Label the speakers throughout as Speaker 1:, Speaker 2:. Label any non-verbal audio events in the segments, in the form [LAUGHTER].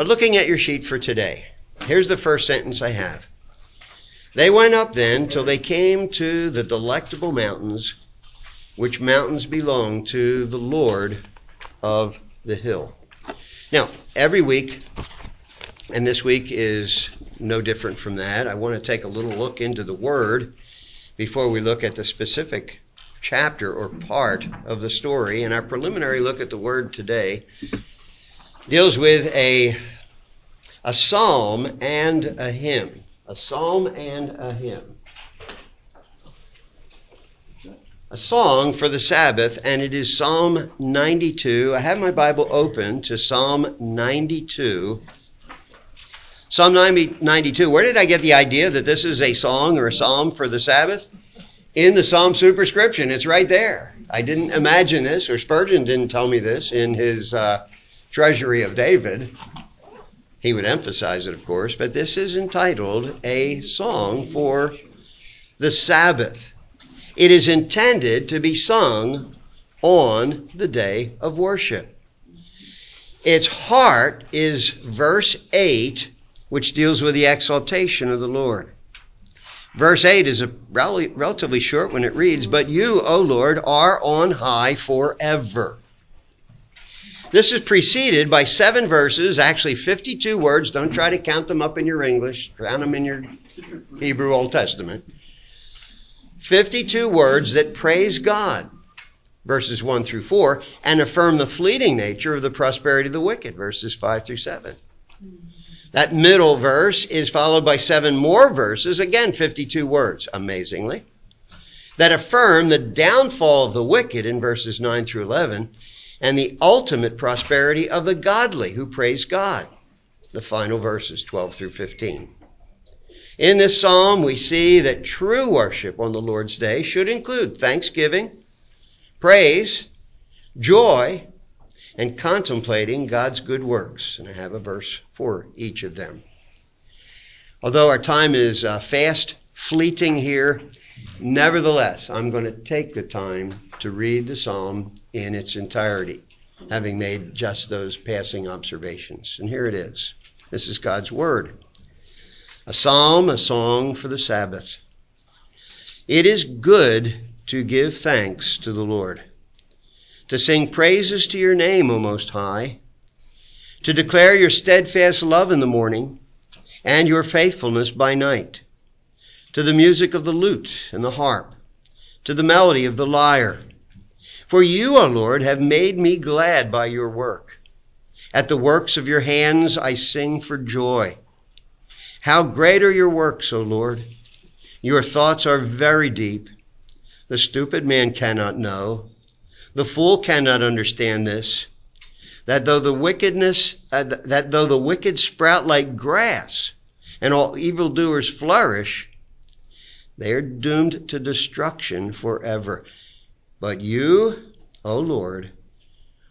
Speaker 1: But looking at your sheet for today, here's the first sentence I have. They went up then till they came to the delectable mountains, which mountains belong to the Lord of the hill. Now, every week, and this week is no different from that, I want to take a little look into the Word before we look at the specific chapter or part of the story. And our preliminary look at the Word today deals with a, a psalm and a hymn. A psalm and a hymn. A song for the Sabbath, and it is Psalm 92. I have my Bible open to Psalm 92. Psalm 92. Where did I get the idea that this is a song or a psalm for the Sabbath? In the Psalm superscription. It's right there. I didn't imagine this, or Spurgeon didn't tell me this in his uh, Treasury of David. He would emphasize it, of course, but this is entitled A Song for the Sabbath. It is intended to be sung on the day of worship. Its heart is verse 8, which deals with the exaltation of the Lord. Verse 8 is a relatively short when it reads, But you, O Lord, are on high forever. This is preceded by seven verses, actually 52 words. Don't try to count them up in your English, count them in your Hebrew Old Testament. 52 words that praise God, verses 1 through 4, and affirm the fleeting nature of the prosperity of the wicked, verses 5 through 7. That middle verse is followed by seven more verses, again 52 words, amazingly, that affirm the downfall of the wicked in verses 9 through 11 and the ultimate prosperity of the godly who praise God. The final verses, 12 through 15. In this psalm, we see that true worship on the Lord's day should include thanksgiving, praise, joy, and contemplating God's good works. And I have a verse for each of them. Although our time is uh, fast fleeting here, nevertheless, I'm going to take the time to read the psalm in its entirety, having made just those passing observations. And here it is. This is God's Word. A psalm, a song for the Sabbath. It is good to give thanks to the Lord, to sing praises to your name, O Most High, to declare your steadfast love in the morning and your faithfulness by night, to the music of the lute and the harp, to the melody of the lyre for you, O Lord, have made me glad by your work. At the works of your hands I sing for joy. How great are your works, O Lord! Your thoughts are very deep. The stupid man cannot know. The fool cannot understand this. That though the wickedness, uh, that though the wicked sprout like grass, and all evildoers flourish, they are doomed to destruction forever. But you, O Lord,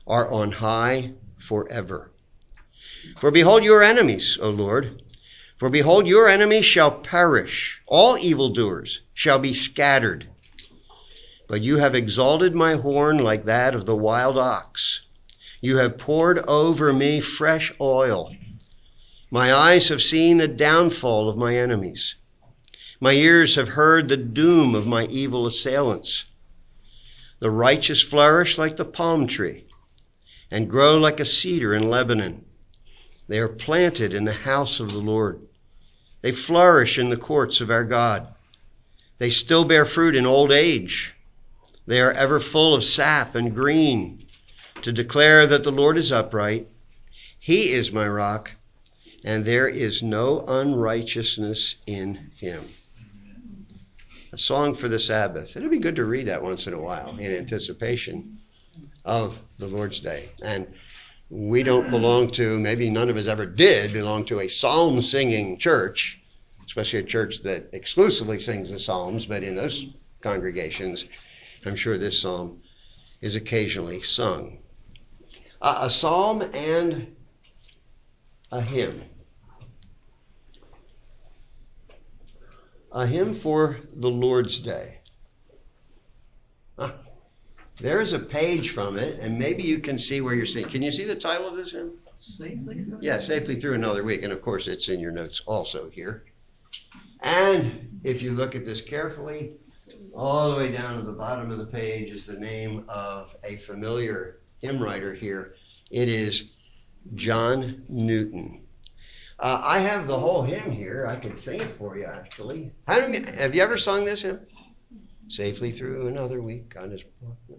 Speaker 1: are on high forever. For behold your enemies, O Lord. For behold your enemies shall perish. All evildoers shall be scattered. But you have exalted my horn like that of the wild ox. You have poured over me fresh oil. My eyes have seen the downfall of my enemies. My ears have heard the doom of my evil assailants. The righteous flourish like the palm tree and grow like a cedar in Lebanon. They are planted in the house of the Lord. They flourish in the courts of our God. They still bear fruit in old age. They are ever full of sap and green to declare that the Lord is upright. He is my rock, and there is no unrighteousness in him a song for the Sabbath. It'd be good to read that once in a while in anticipation of the Lord's Day. And we don't belong to, maybe none of us ever did belong to a psalm singing church, especially a church that exclusively sings the Psalms, but in those congregations, I'm sure this psalm is occasionally sung. Uh, a psalm and a hymn. A hymn for the Lord's Day. Ah, There's a page from it, and maybe you can see where you're seeing. Can you see the title of this hymn?
Speaker 2: Safely through
Speaker 1: Yeah, safely through another week. And of course, it's in your notes also here. And if you look at this carefully, all the way down to the bottom of the page is the name of a familiar hymn writer here. It is John Newton. Uh, I have the whole hymn here. I could sing it for you, actually. Have you, have you ever sung this hymn? Safely through another week on his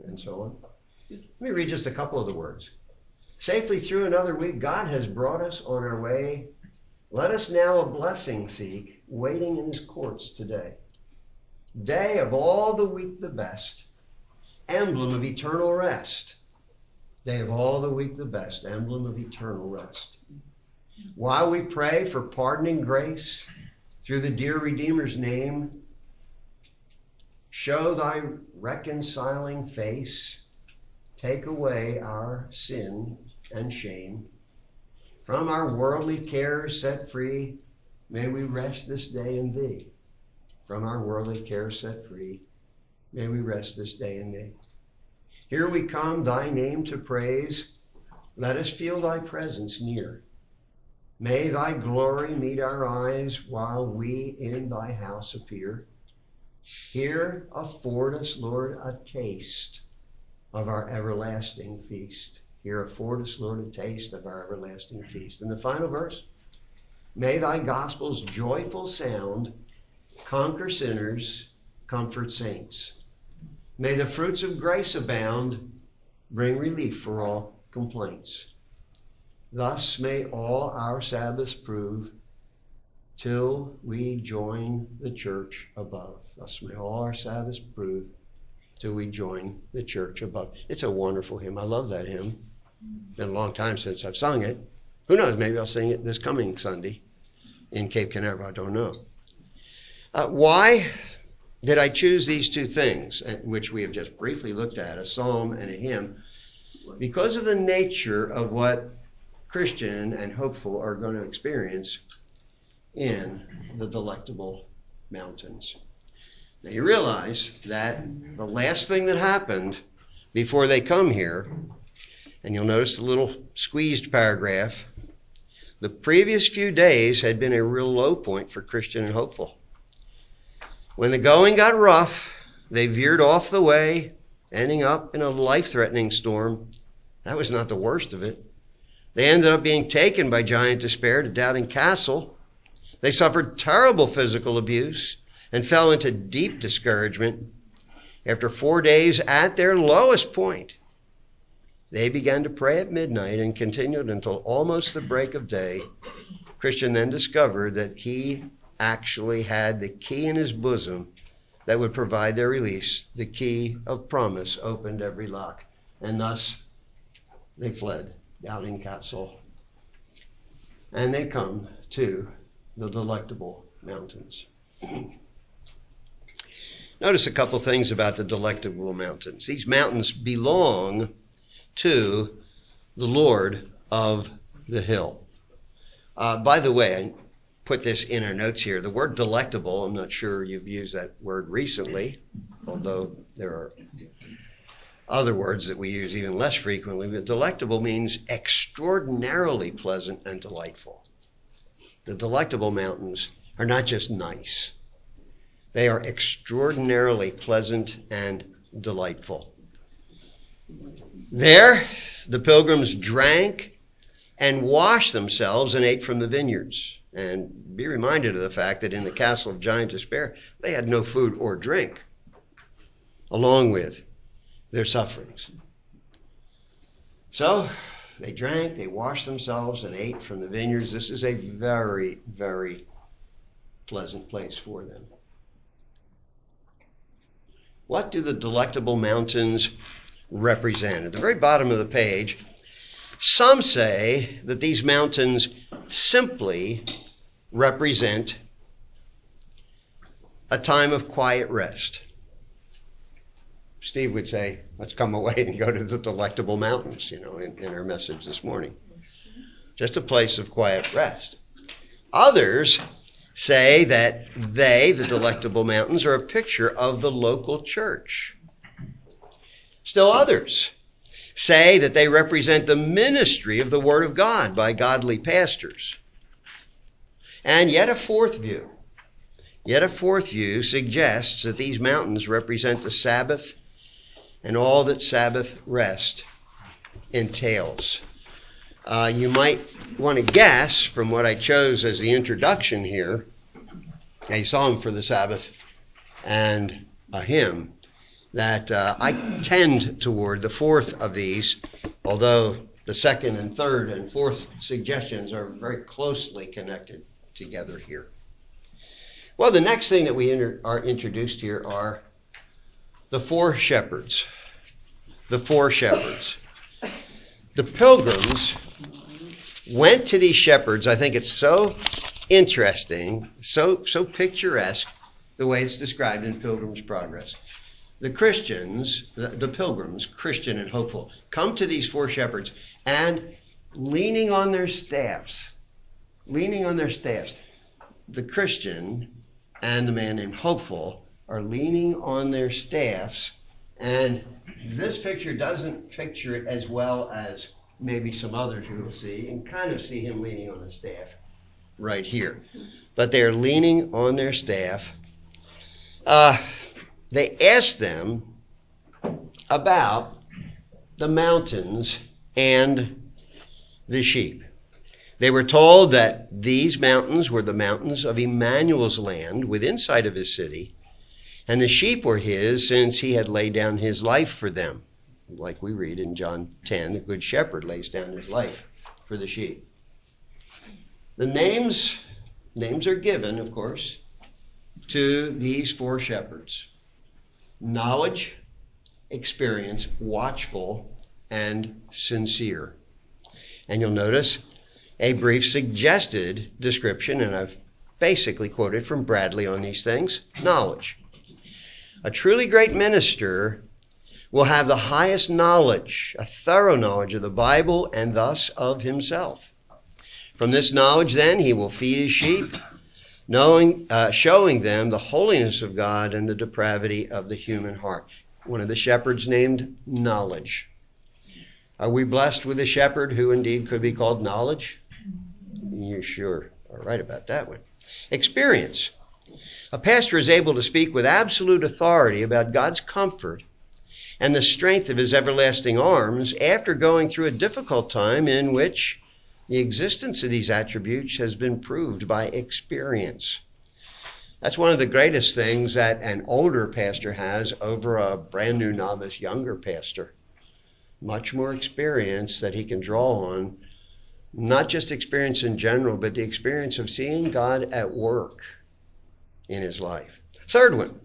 Speaker 1: and so on. Let me read just a couple of the words. Safely through another week, God has brought us on our way. Let us now a blessing seek, waiting in his courts today. Day of all the week the best, emblem of eternal rest. Day of all the week the best, emblem of eternal rest. While we pray for pardoning grace through the dear Redeemer's name, show thy reconciling face, take away our sin and shame. From our worldly cares set free, may we rest this day in thee. From our worldly cares set free, may we rest this day in thee. Here we come, thy name to praise. Let us feel thy presence near. May thy glory meet our eyes while we in thy house appear. Here afford us, Lord, a taste of our everlasting feast. Here afford us, Lord, a taste of our everlasting feast. And the final verse May thy gospel's joyful sound conquer sinners, comfort saints. May the fruits of grace abound, bring relief for all complaints. Thus may all our Sabbaths prove till we join the church above. Thus may all our Sabbaths prove till we join the church above. It's a wonderful hymn. I love that hymn. It's been a long time since I've sung it. Who knows? Maybe I'll sing it this coming Sunday in Cape Canaveral. I don't know. Uh, why did I choose these two things, uh, which we have just briefly looked at, a psalm and a hymn? Because of the nature of what Christian and hopeful are going to experience in the delectable mountains. Now you realize that the last thing that happened before they come here, and you'll notice the little squeezed paragraph, the previous few days had been a real low point for Christian and hopeful. When the going got rough, they veered off the way, ending up in a life threatening storm. That was not the worst of it. They ended up being taken by giant despair to Doubting Castle. They suffered terrible physical abuse and fell into deep discouragement. After four days at their lowest point, they began to pray at midnight and continued until almost the break of day. Christian then discovered that he actually had the key in his bosom that would provide their release. The key of promise opened every lock. And thus they fled Doubting Castle. And they come to the delectable mountains. [CLEARS THROAT] Notice a couple things about the delectable mountains. These mountains belong to the Lord of the hill. Uh, by the way, I put this in our notes here. The word delectable, I'm not sure you've used that word recently, although there are other words that we use even less frequently, but delectable means extraordinarily pleasant and delightful. The delectable mountains are not just nice, they are extraordinarily pleasant and delightful. There, the pilgrims drank and washed themselves and ate from the vineyards. And be reminded of the fact that in the castle of giant despair, they had no food or drink, along with their sufferings. So they drank, they washed themselves, and ate from the vineyards. This is a very, very pleasant place for them. What do the delectable mountains represent? At the very bottom of the page, some say that these mountains simply represent a time of quiet rest. Steve would say, let's come away and go to the delectable mountains, you know, in, in our message this morning. Just a place of quiet rest. Others say that they, the delectable mountains, are a picture of the local church. Still others say that they represent the ministry of the Word of God by godly pastors. And yet a fourth view, yet a fourth view suggests that these mountains represent the Sabbath and all that Sabbath rest entails. Uh, you might want to guess from what I chose as the introduction here a song for the Sabbath and a hymn that uh, I tend toward the fourth of these, although the second and third and fourth suggestions are very closely connected together here. Well, the next thing that we inter- are introduced here are the four shepherds. The four shepherds. The pilgrims went to these shepherds. I think it's so interesting, so so picturesque the way it's described in Pilgrim's Progress. The Christians, the, the pilgrims, Christian and hopeful, come to these four shepherds and leaning on their staffs, leaning on their staffs, the Christian and the man named Hopeful are leaning on their staffs. And this picture doesn't picture it as well as maybe some others you will see, and kind of see him leaning on the staff right here. But they're leaning on their staff. Uh, they asked them about the mountains and the sheep. They were told that these mountains were the mountains of Emmanuel's land within sight of his city, and the sheep were his since he had laid down his life for them. Like we read in John 10, the good shepherd lays down his life for the sheep. The names names are given, of course, to these four shepherds. Knowledge, experience, watchful, and sincere. And you'll notice a brief suggested description, and I've basically quoted from Bradley on these things knowledge. A truly great minister will have the highest knowledge, a thorough knowledge of the Bible and thus of himself. From this knowledge, then, he will feed his sheep, knowing, uh, showing them the holiness of God and the depravity of the human heart. One of the shepherds named knowledge. Are we blessed with a shepherd who indeed could be called knowledge? You sure are right about that one. Experience. A pastor is able to speak with absolute authority about God's comfort and the strength of his everlasting arms after going through a difficult time in which the existence of these attributes has been proved by experience. That's one of the greatest things that an older pastor has over a brand new novice younger pastor. Much more experience that he can draw on not just experience in general, but the experience of seeing God at work in his life. Third one,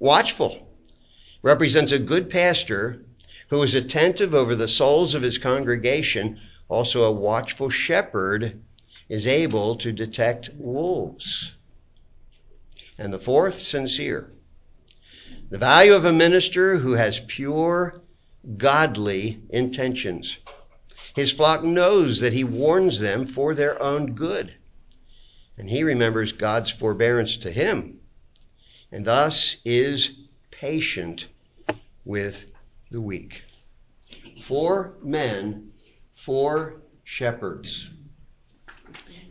Speaker 1: watchful, represents a good pastor who is attentive over the souls of his congregation. Also, a watchful shepherd is able to detect wolves. And the fourth, sincere. The value of a minister who has pure, godly intentions. His flock knows that he warns them for their own good. And he remembers God's forbearance to him, and thus is patient with the weak. Four men, four shepherds.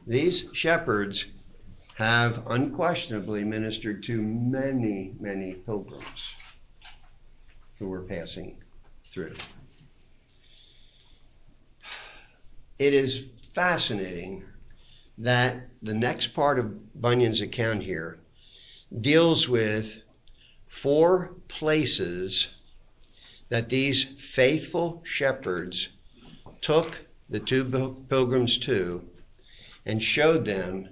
Speaker 1: These shepherds have unquestionably ministered to many, many pilgrims who were passing through. it is fascinating that the next part of Bunyan's account here deals with four places that these faithful shepherds took the two pilgrims to and showed them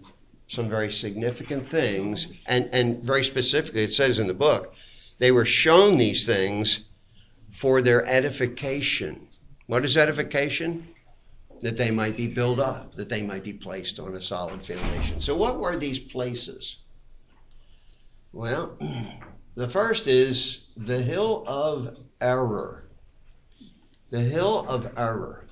Speaker 1: some very significant things. And, and very specifically, it says in the book, they were shown these things for their edification. What is edification? That they might be built up, that they might be placed on a solid foundation. So, what were these places? Well, [CLEARS THROAT] the first is the hill of error. The hill of error.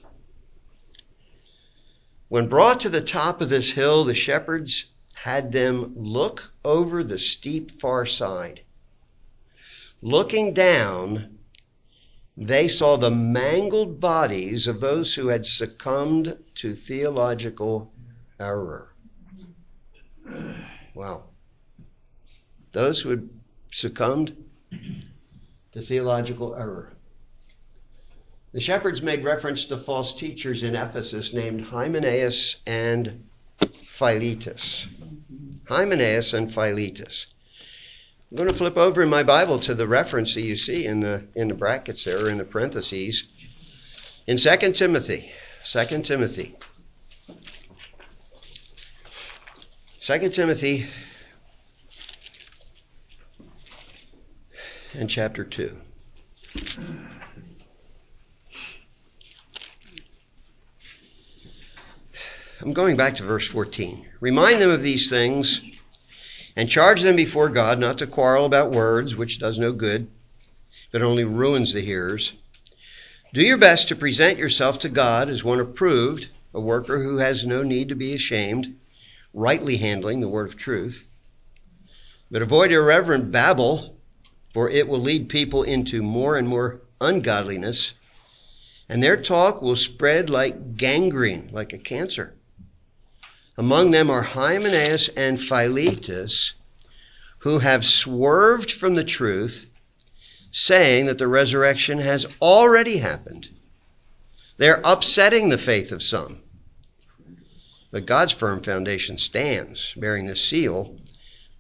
Speaker 1: When brought to the top of this hill, the shepherds had them look over the steep far side. Looking down, they saw the mangled bodies of those who had succumbed to theological error. Wow. Those who had succumbed to theological error. The shepherds made reference to false teachers in Ephesus named Hymenaeus and Philetus. Hymenaeus and Philetus. I'm going to flip over in my Bible to the reference that you see in the in the brackets there, or in the parentheses, in 2 Timothy. 2 Timothy. 2 Timothy and chapter 2. I'm going back to verse 14. Remind them of these things and charge them before God not to quarrel about words, which does no good, but only ruins the hearers. Do your best to present yourself to God as one approved, a worker who has no need to be ashamed, rightly handling the word of truth. But avoid irreverent babble, for it will lead people into more and more ungodliness, and their talk will spread like gangrene, like a cancer. Among them are Hymenaeus and Philetus, who have swerved from the truth, saying that the resurrection has already happened. They're upsetting the faith of some. But God's firm foundation stands, bearing the seal.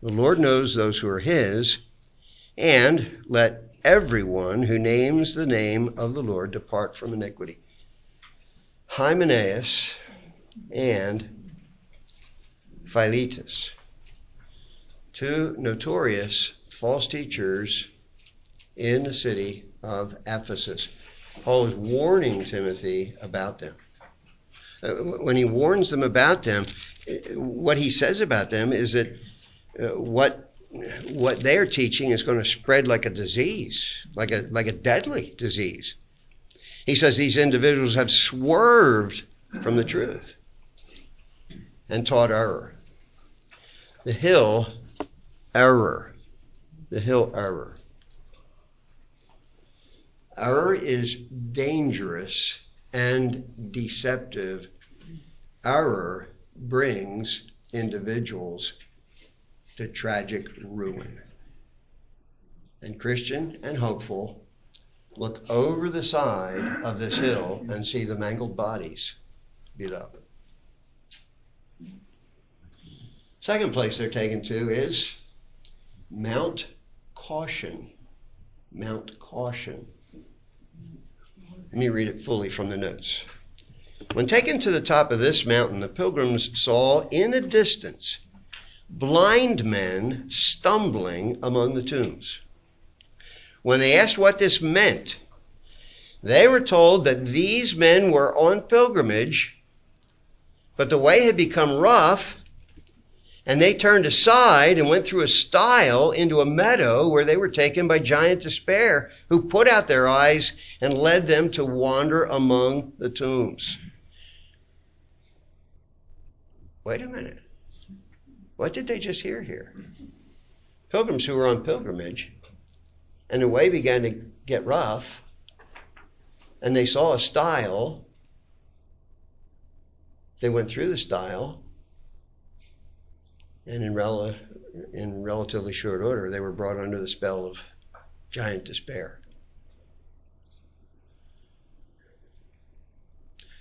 Speaker 1: The Lord knows those who are his, and let everyone who names the name of the Lord depart from iniquity. Hymenaeus and Philetus, two notorious false teachers in the city of Ephesus. Paul is warning Timothy about them. Uh, when he warns them about them, uh, what he says about them is that uh, what what they're teaching is going to spread like a disease, like a like a deadly disease. He says these individuals have swerved from the truth and taught error. The hill, error. The hill, error. Error is dangerous and deceptive. Error brings individuals to tragic ruin. And Christian and hopeful look over the side of this hill and see the mangled bodies up. Second place they're taken to is Mount Caution. Mount Caution. Let me read it fully from the notes. When taken to the top of this mountain, the pilgrims saw in the distance blind men stumbling among the tombs. When they asked what this meant, they were told that these men were on pilgrimage, but the way had become rough and they turned aside and went through a stile into a meadow where they were taken by giant despair, who put out their eyes and led them to wander among the tombs. Wait a minute. What did they just hear here? Pilgrims who were on pilgrimage, and the way began to get rough, and they saw a stile. They went through the stile and in, rel- in relatively short order, they were brought under the spell of giant despair.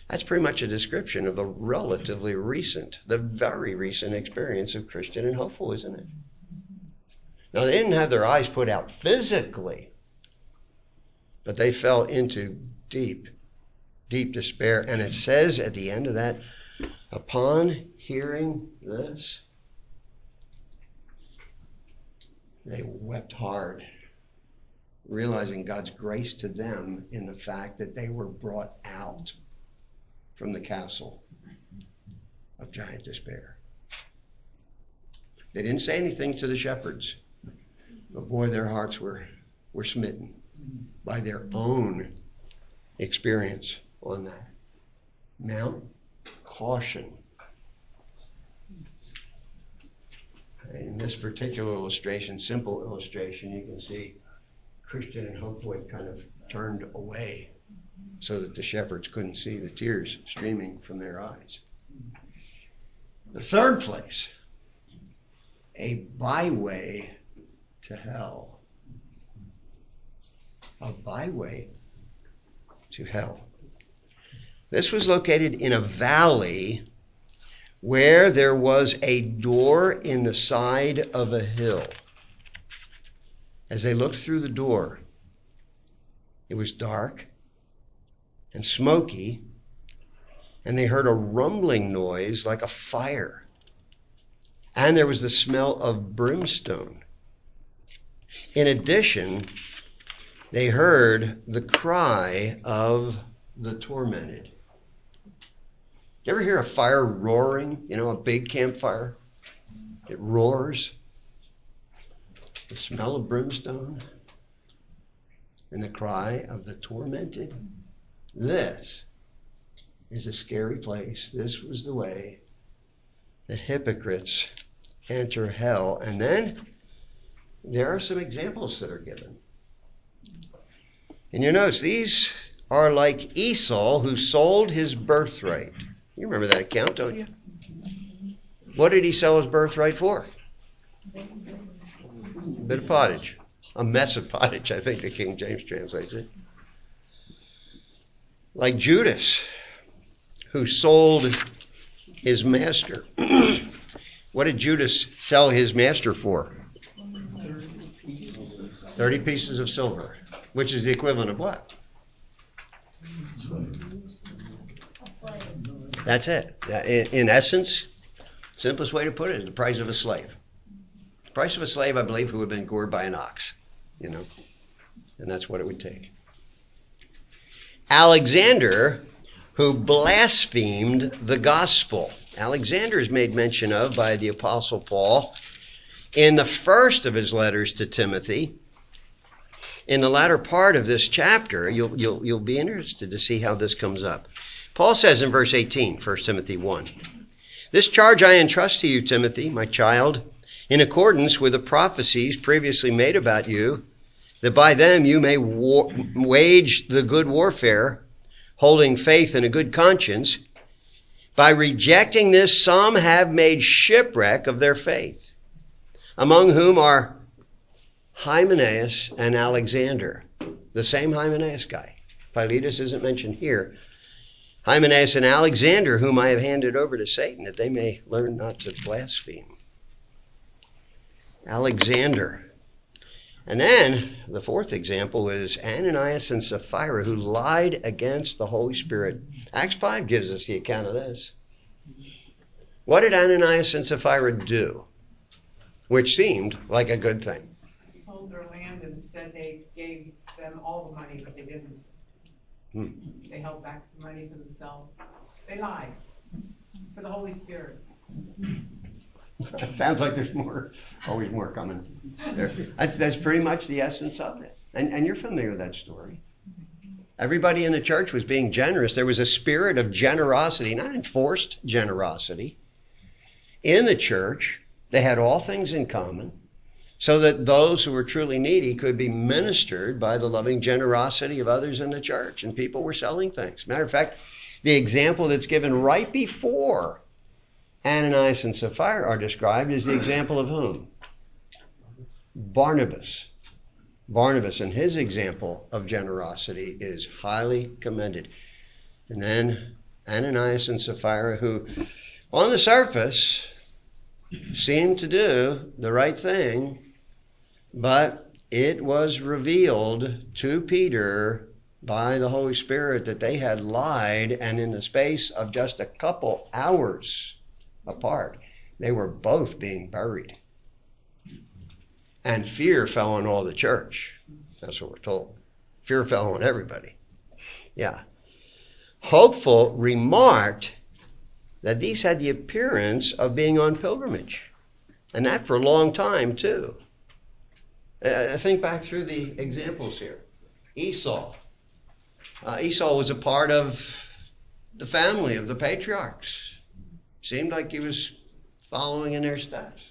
Speaker 1: That's pretty much a description of the relatively recent, the very recent experience of Christian and hopeful, isn't it? Now, they didn't have their eyes put out physically, but they fell into deep, deep despair. And it says at the end of that, upon hearing this, They wept hard, realizing God's grace to them in the fact that they were brought out from the castle of giant despair. They didn't say anything to the shepherds, but boy, their hearts were, were smitten by their own experience on that. Mount caution in this particular illustration, simple illustration, you can see Christian and Hopeful kind of turned away so that the shepherds couldn't see the tears streaming from their eyes. The third place, a byway to hell. A byway to hell. This was located in a valley where there was a door in the side of a hill. As they looked through the door, it was dark and smoky, and they heard a rumbling noise like a fire. And there was the smell of brimstone. In addition, they heard the cry of the tormented. You ever hear a fire roaring? You know, a big campfire? It roars. The smell of brimstone and the cry of the tormented. This is a scary place. This was the way that hypocrites enter hell. And then there are some examples that are given. And you notice these are like Esau who sold his birthright. You remember that account, don't you? What did he sell his birthright for? A bit of pottage. A mess of pottage, I think the King James translates it. Like Judas, who sold his master. [CLEARS THROAT] what did Judas sell his master for? 30 pieces of silver, which is the equivalent of what? That's it. In, in essence, simplest way to put it is the price of a slave. The price of a slave, I believe, who had been gored by an ox, you know, and that's what it would take. Alexander, who blasphemed the gospel. Alexander is made mention of by the Apostle Paul in the first of his letters to Timothy. In the latter part of this chapter, you'll, you'll, you'll be interested to see how this comes up. Paul says in verse 18, 1 Timothy 1 This charge I entrust to you, Timothy, my child, in accordance with the prophecies previously made about you, that by them you may war- wage the good warfare, holding faith and a good conscience. By rejecting this, some have made shipwreck of their faith, among whom are Hymenaeus and Alexander, the same Hymenaeus guy. Philetus isn't mentioned here. Hymenaeus and Alexander, whom I have handed over to Satan, that they may learn not to blaspheme. Alexander. And then the fourth example is Ananias and Sapphira, who lied against the Holy Spirit. Acts 5 gives us the account of this. What did Ananias and Sapphira do? Which seemed like a good thing
Speaker 2: sold their land and said they gave them all the money, but they didn't.
Speaker 1: Hmm.
Speaker 2: They held back some money for themselves. They lied for the Holy Spirit. [LAUGHS]
Speaker 1: Sounds like there's more, always more coming. There. That's, that's pretty much the essence of it. And, and you're familiar with that story. Everybody in the church was being generous. There was a spirit of generosity, not enforced generosity, in the church. They had all things in common so that those who were truly needy could be ministered by the loving generosity of others in the church. And people were selling things. Matter of fact, the example that's given right before Ananias and Sapphira are described is the example of whom? Barnabas. Barnabas and his example of generosity is highly commended. And then Ananias and Sapphira, who on the surface seemed to do the right thing, but it was revealed to Peter by the Holy Spirit that they had lied, and in the space of just a couple hours apart, they were both being buried. And fear fell on all the church. That's what we're told. Fear fell on everybody. Yeah. Hopeful remarked that these had the appearance of being on pilgrimage, and that for a long time, too. Uh, think back through the examples here. Esau. Uh, Esau was a part of the family of the patriarchs. Seemed like he was following in their steps.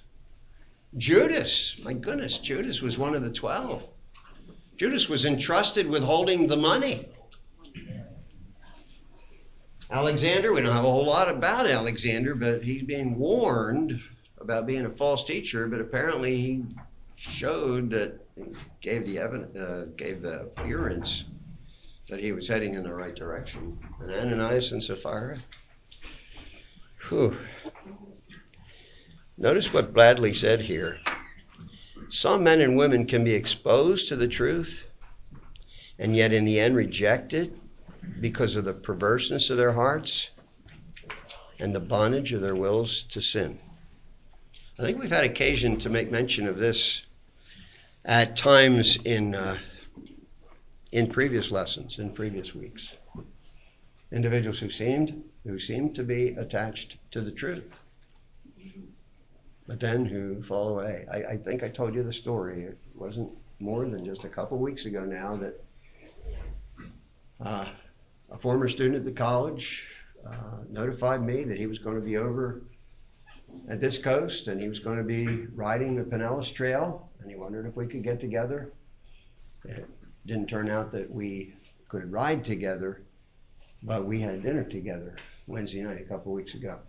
Speaker 1: Judas, my goodness, Judas was one of the twelve. Judas was entrusted with holding the money. Alexander, we don't have a whole lot about Alexander, but he's being warned about being a false teacher, but apparently he showed that gave the evidence, uh, gave the appearance that he was heading in the right direction. And Ananias and Sapphira. Whew. Notice what Bradley said here. Some men and women can be exposed to the truth and yet in the end reject it because of the perverseness of their hearts and the bondage of their wills to sin. I think we've had occasion to make mention of this at times in uh, in previous lessons, in previous weeks. Individuals who seemed who seemed to be attached to the truth, but then who fall away. I, I think I told you the story. It wasn't more than just a couple weeks ago now that uh, a former student at the college uh, notified me that he was going to be over at this coast and he was going to be riding the Pinellas Trail and he wondered if we could get together. It didn't turn out that we could ride together, but we had dinner together Wednesday night a couple weeks ago.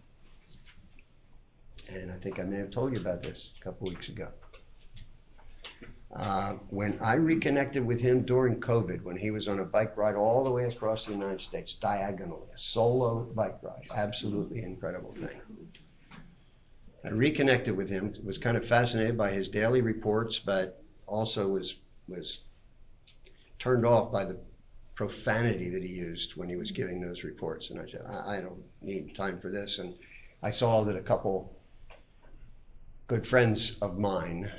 Speaker 1: And I think I may have told you about this a couple weeks ago. Uh, when I reconnected with him during COVID, when he was on a bike ride all the way across the United States, diagonally, a solo bike ride, absolutely incredible thing. I reconnected with him, was kind of fascinated by his daily reports, but also was was turned off by the profanity that he used when he was giving those reports. And I said, I, I don't need time for this. And I saw that a couple good friends of mine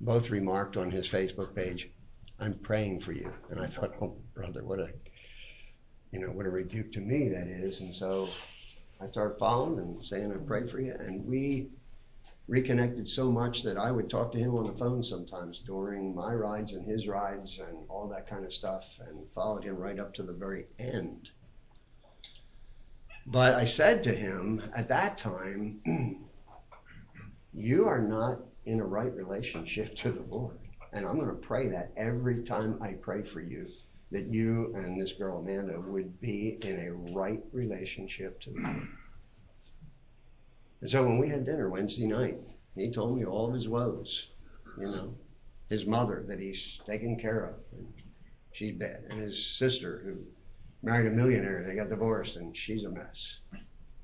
Speaker 1: both remarked on his Facebook page, I'm praying for you. And I thought, oh, brother, what a, you know, what a rebuke to me that is. And so I started following and saying, I pray for you. And we reconnected so much that I would talk to him on the phone sometimes during my rides and his rides and all that kind of stuff and followed him right up to the very end. But I said to him at that time, You are not in a right relationship to the Lord. And I'm going to pray that every time I pray for you, that you and this girl Amanda would be in a right relationship to Lord. And so when we had dinner Wednesday night, he told me all of his woes. You know, his mother that he's taken care of, and she's bad, and his sister who married a millionaire, they got divorced, and she's a mess.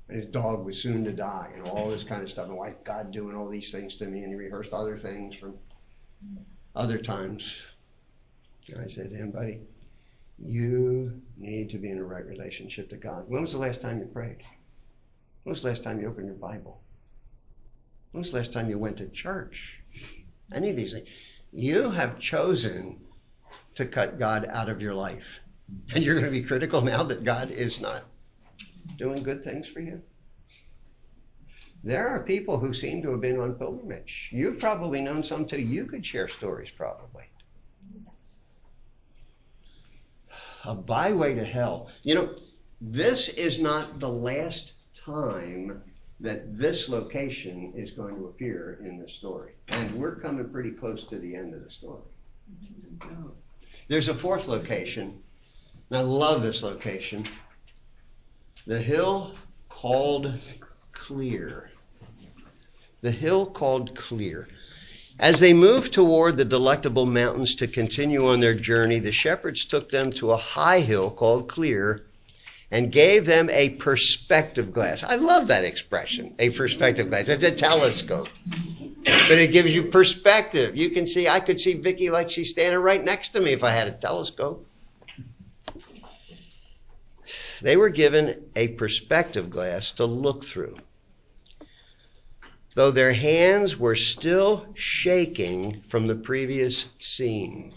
Speaker 1: And his dog was soon to die, and all this kind of stuff. And why God doing all these things to me? And he rehearsed other things from other times. And I said to him, buddy, you need to be in a right relationship to God. When was the last time you prayed? When was the last time you opened your Bible? When was the last time you went to church? Any of these things. You have chosen to cut God out of your life. And you're going to be critical now that God is not doing good things for you. There are people who seem to have been on pilgrimage. You've probably known some too. You could share stories probably. A byway to hell. You know, this is not the last time that this location is going to appear in the story. And we're coming pretty close to the end of the story. There's a fourth location, and I love this location. The hill called Clear. The hill called Clear. As they moved toward the delectable mountains to continue on their journey, the shepherds took them to a high hill called Clear and gave them a perspective glass. I love that expression, a perspective glass. It's a telescope. But it gives you perspective. You can see, I could see Vicki like she's standing right next to me if I had a telescope. They were given a perspective glass to look through. Though their hands were still shaking from the previous scene.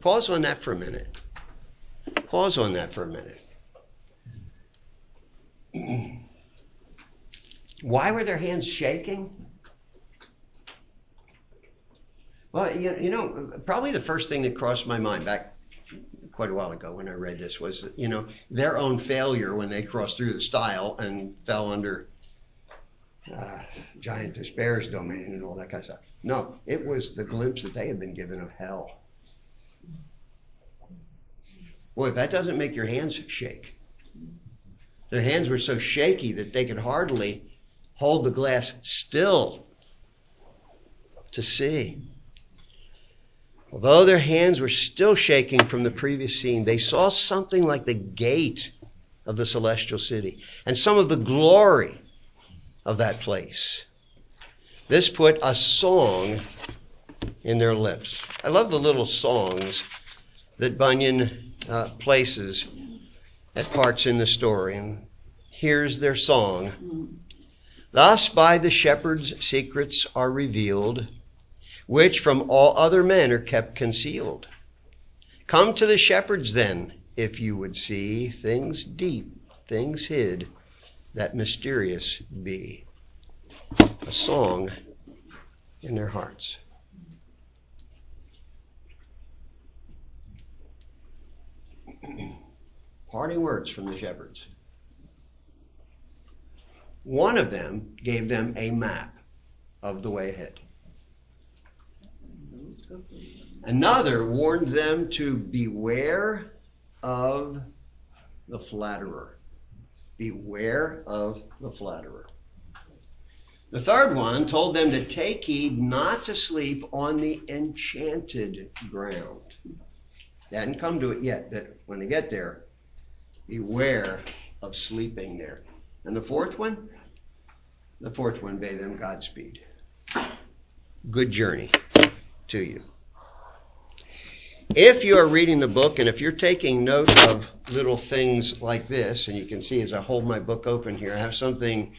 Speaker 1: Pause on that for a minute. Pause on that for a minute. Why were their hands shaking? Well, you, you know, probably the first thing that crossed my mind back quite a while ago when I read this was, you know, their own failure when they crossed through the stile and fell under uh, giant despair's domain and all that kind of stuff. No, it was the glimpse that they had been given of hell Boy, if that doesn't make your hands shake. Their hands were so shaky that they could hardly hold the glass still to see. Although their hands were still shaking from the previous scene, they saw something like the gate of the celestial city and some of the glory of that place. This put a song in their lips. I love the little songs that Bunyan uh, places at parts in the story. And here's their song. Thus by the shepherd's secrets are revealed which from all other men are kept concealed. Come to the shepherds then, if you would see things deep, things hid, that mysterious be. A song in their hearts. Parting words from the shepherds. One of them gave them a map of the way ahead. Another warned them to beware of the flatterer. Beware of the flatterer. The third one told them to take heed not to sleep on the enchanted ground. They hadn't come to it yet, but when they get there, beware of sleeping there. And the fourth one? The fourth one bade them Godspeed. Good journey to you. If you are reading the book and if you're taking note of little things like this, and you can see as I hold my book open here, I have something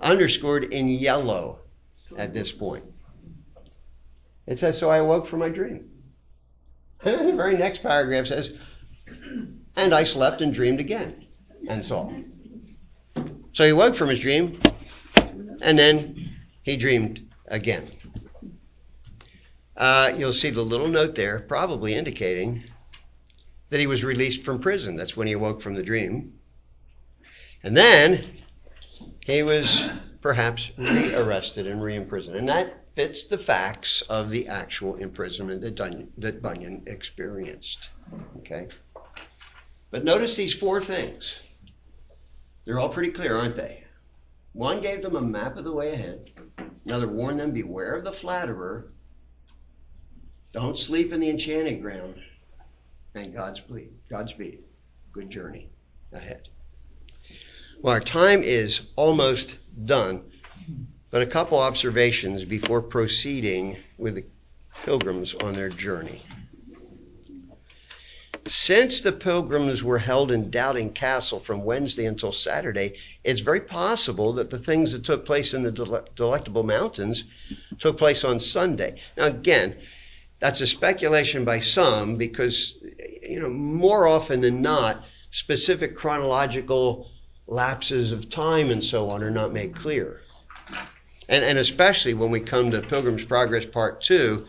Speaker 1: underscored in yellow at this point. It says, So I awoke from my dream. [LAUGHS] The very next paragraph says, And I slept and dreamed again and saw. So he woke from his dream, and then he dreamed again uh, you'll see the little note there, probably indicating that he was released from prison. That's when he awoke from the dream. And then he was perhaps rearrested and reimprisoned. And that fits the facts of the actual imprisonment that, Dun- that Bunyan experienced. Okay? But notice these four things. They're all pretty clear, aren't they? One gave them a map of the way ahead. Another warned them, beware of the flatterer. Don't sleep in the enchanted ground. And Godspeed. Godspeed. Good journey ahead. Well, our time is almost done, but a couple observations before proceeding with the pilgrims on their journey. Since the pilgrims were held in Doubting Castle from Wednesday until Saturday, it's very possible that the things that took place in the Delectable Mountains took place on Sunday. Now, again, that's a speculation by some because, you know, more often than not, specific chronological lapses of time and so on are not made clear. And, and especially when we come to Pilgrim's Progress Part 2,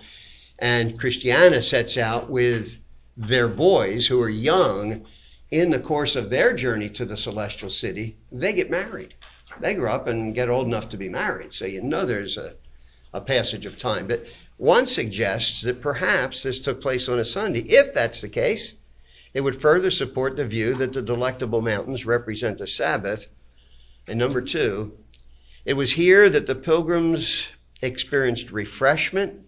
Speaker 1: and Christiana sets out with their boys who are young in the course of their journey to the celestial city, they get married. They grow up and get old enough to be married. So you know there's a, a passage of time. But one suggests that perhaps this took place on a Sunday. If that's the case, it would further support the view that the delectable mountains represent the Sabbath. And number two, it was here that the pilgrims experienced refreshment,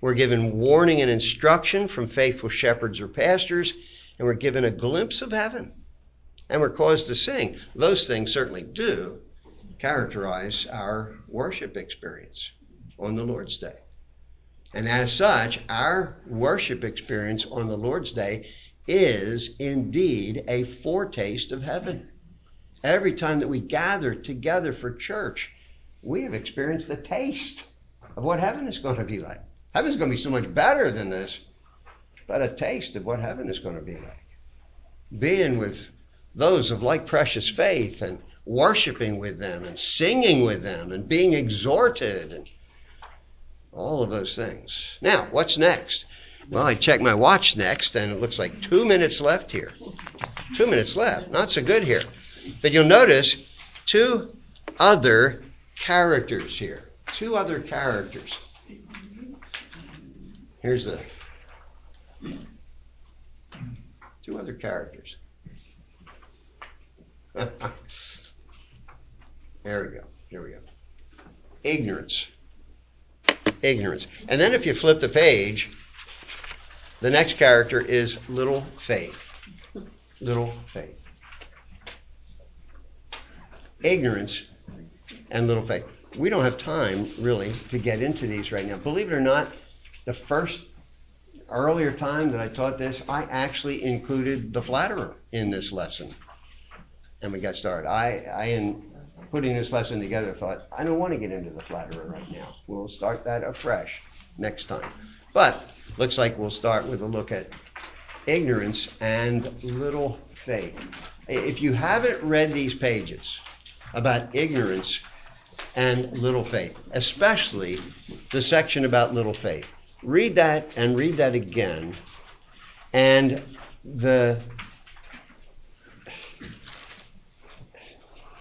Speaker 1: were given warning and instruction from faithful shepherds or pastors, and were given a glimpse of heaven and were caused to sing. Those things certainly do characterize our worship experience on the Lord's Day. And as such, our worship experience on the Lord's Day is indeed a foretaste of heaven. Every time that we gather together for church, we have experienced a taste of what heaven is going to be like. Heaven is going to be so much better than this, but a taste of what heaven is going to be like. Being with those of like precious faith and worshiping with them and singing with them and being exhorted and all of those things. Now, what's next? Well, I check my watch next, and it looks like two minutes left here. Two minutes left. Not so good here. But you'll notice two other characters here. Two other characters. Here's the two other characters. [LAUGHS] there we go. Here we go. Ignorance. Ignorance. And then if you flip the page, the next character is little faith. Little faith. Ignorance and little faith. We don't have time, really, to get into these right now. Believe it or not, the first earlier time that I taught this, I actually included the flatterer in this lesson. And we got started. I, I putting this lesson together, thought, I don't want to get into the flatterer right now. We'll start that afresh next time. But looks like we'll start with a look at ignorance and little faith. If you haven't read these pages about ignorance and little faith, especially the section about little faith, read that and read that again. And the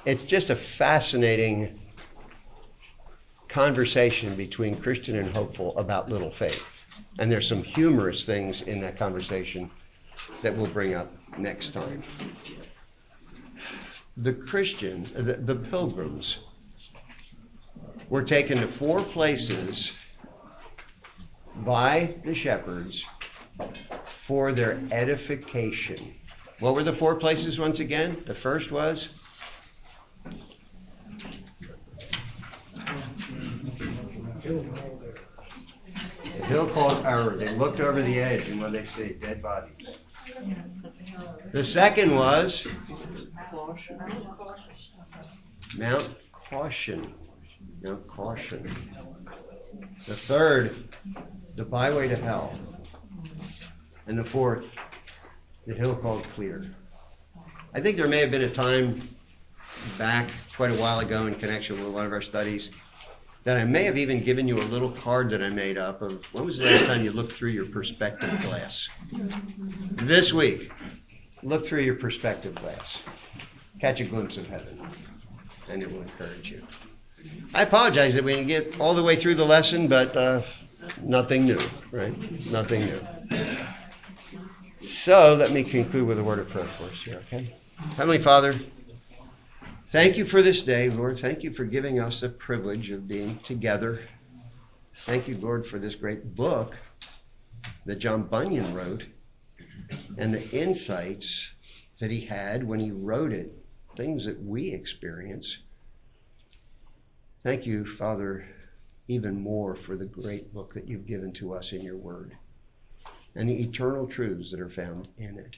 Speaker 1: it's just a fascinating conversation between Christian and Hopeful about little faith. And there's some humorous things in that conversation that we'll bring up next time. The Christian, the, the pilgrims, were taken to four places by the shepherds for their edification. What were the four places once again? The first was the hill called Error. They looked over the edge and what they see? Dead bodies. The second was Mount Caution. Mount Caution. The third, the byway to hell. And the fourth, the hill called Clear. I think there may have been a time back quite a while ago in connection with one of our studies that I may have even given you a little card that I made up of when was the last time you looked through your perspective glass? This week, look through your perspective glass. Catch a glimpse of heaven, and it will encourage you. I apologize that we didn't get all the way through the lesson, but uh, nothing new, right? Nothing new. So let me conclude with a word of prayer for us here, okay? Heavenly Father, thank you for this day, Lord. Thank you for giving us the privilege of being together. Thank you, Lord, for this great book that John Bunyan wrote and the insights that he had when he wrote it, things that we experience. Thank you, Father, even more for the great book that you've given to us in your word and the eternal truths that are found in it.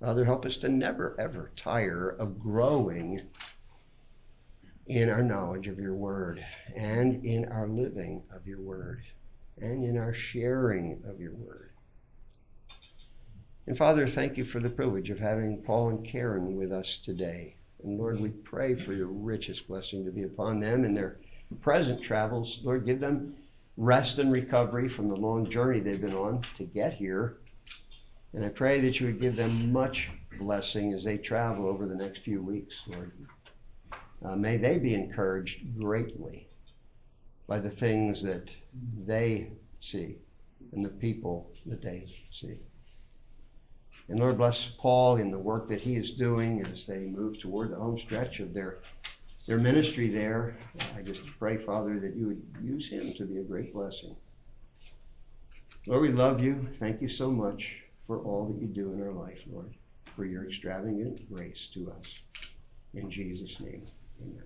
Speaker 1: Uh, Father, help us to never, ever tire of growing in our knowledge of your word and in our living of your word and in our sharing of your word. And Father, thank you for the privilege of having Paul and Karen with us today. And Lord, we pray for your richest blessing to be upon them in their present travels. Lord, give them rest and recovery from the long journey they've been on to get here. And I pray that you would give them much blessing as they travel over the next few weeks, Lord. Uh, may they be encouraged greatly by the things that they see and the people that they see. And Lord, bless Paul in the work that he is doing as they move toward the home stretch of their, their ministry there. I just pray, Father, that you would use him to be a great blessing. Lord, we love you. Thank you so much for all that you do in our life, Lord, for your extravagant grace to us. In Jesus' name, amen.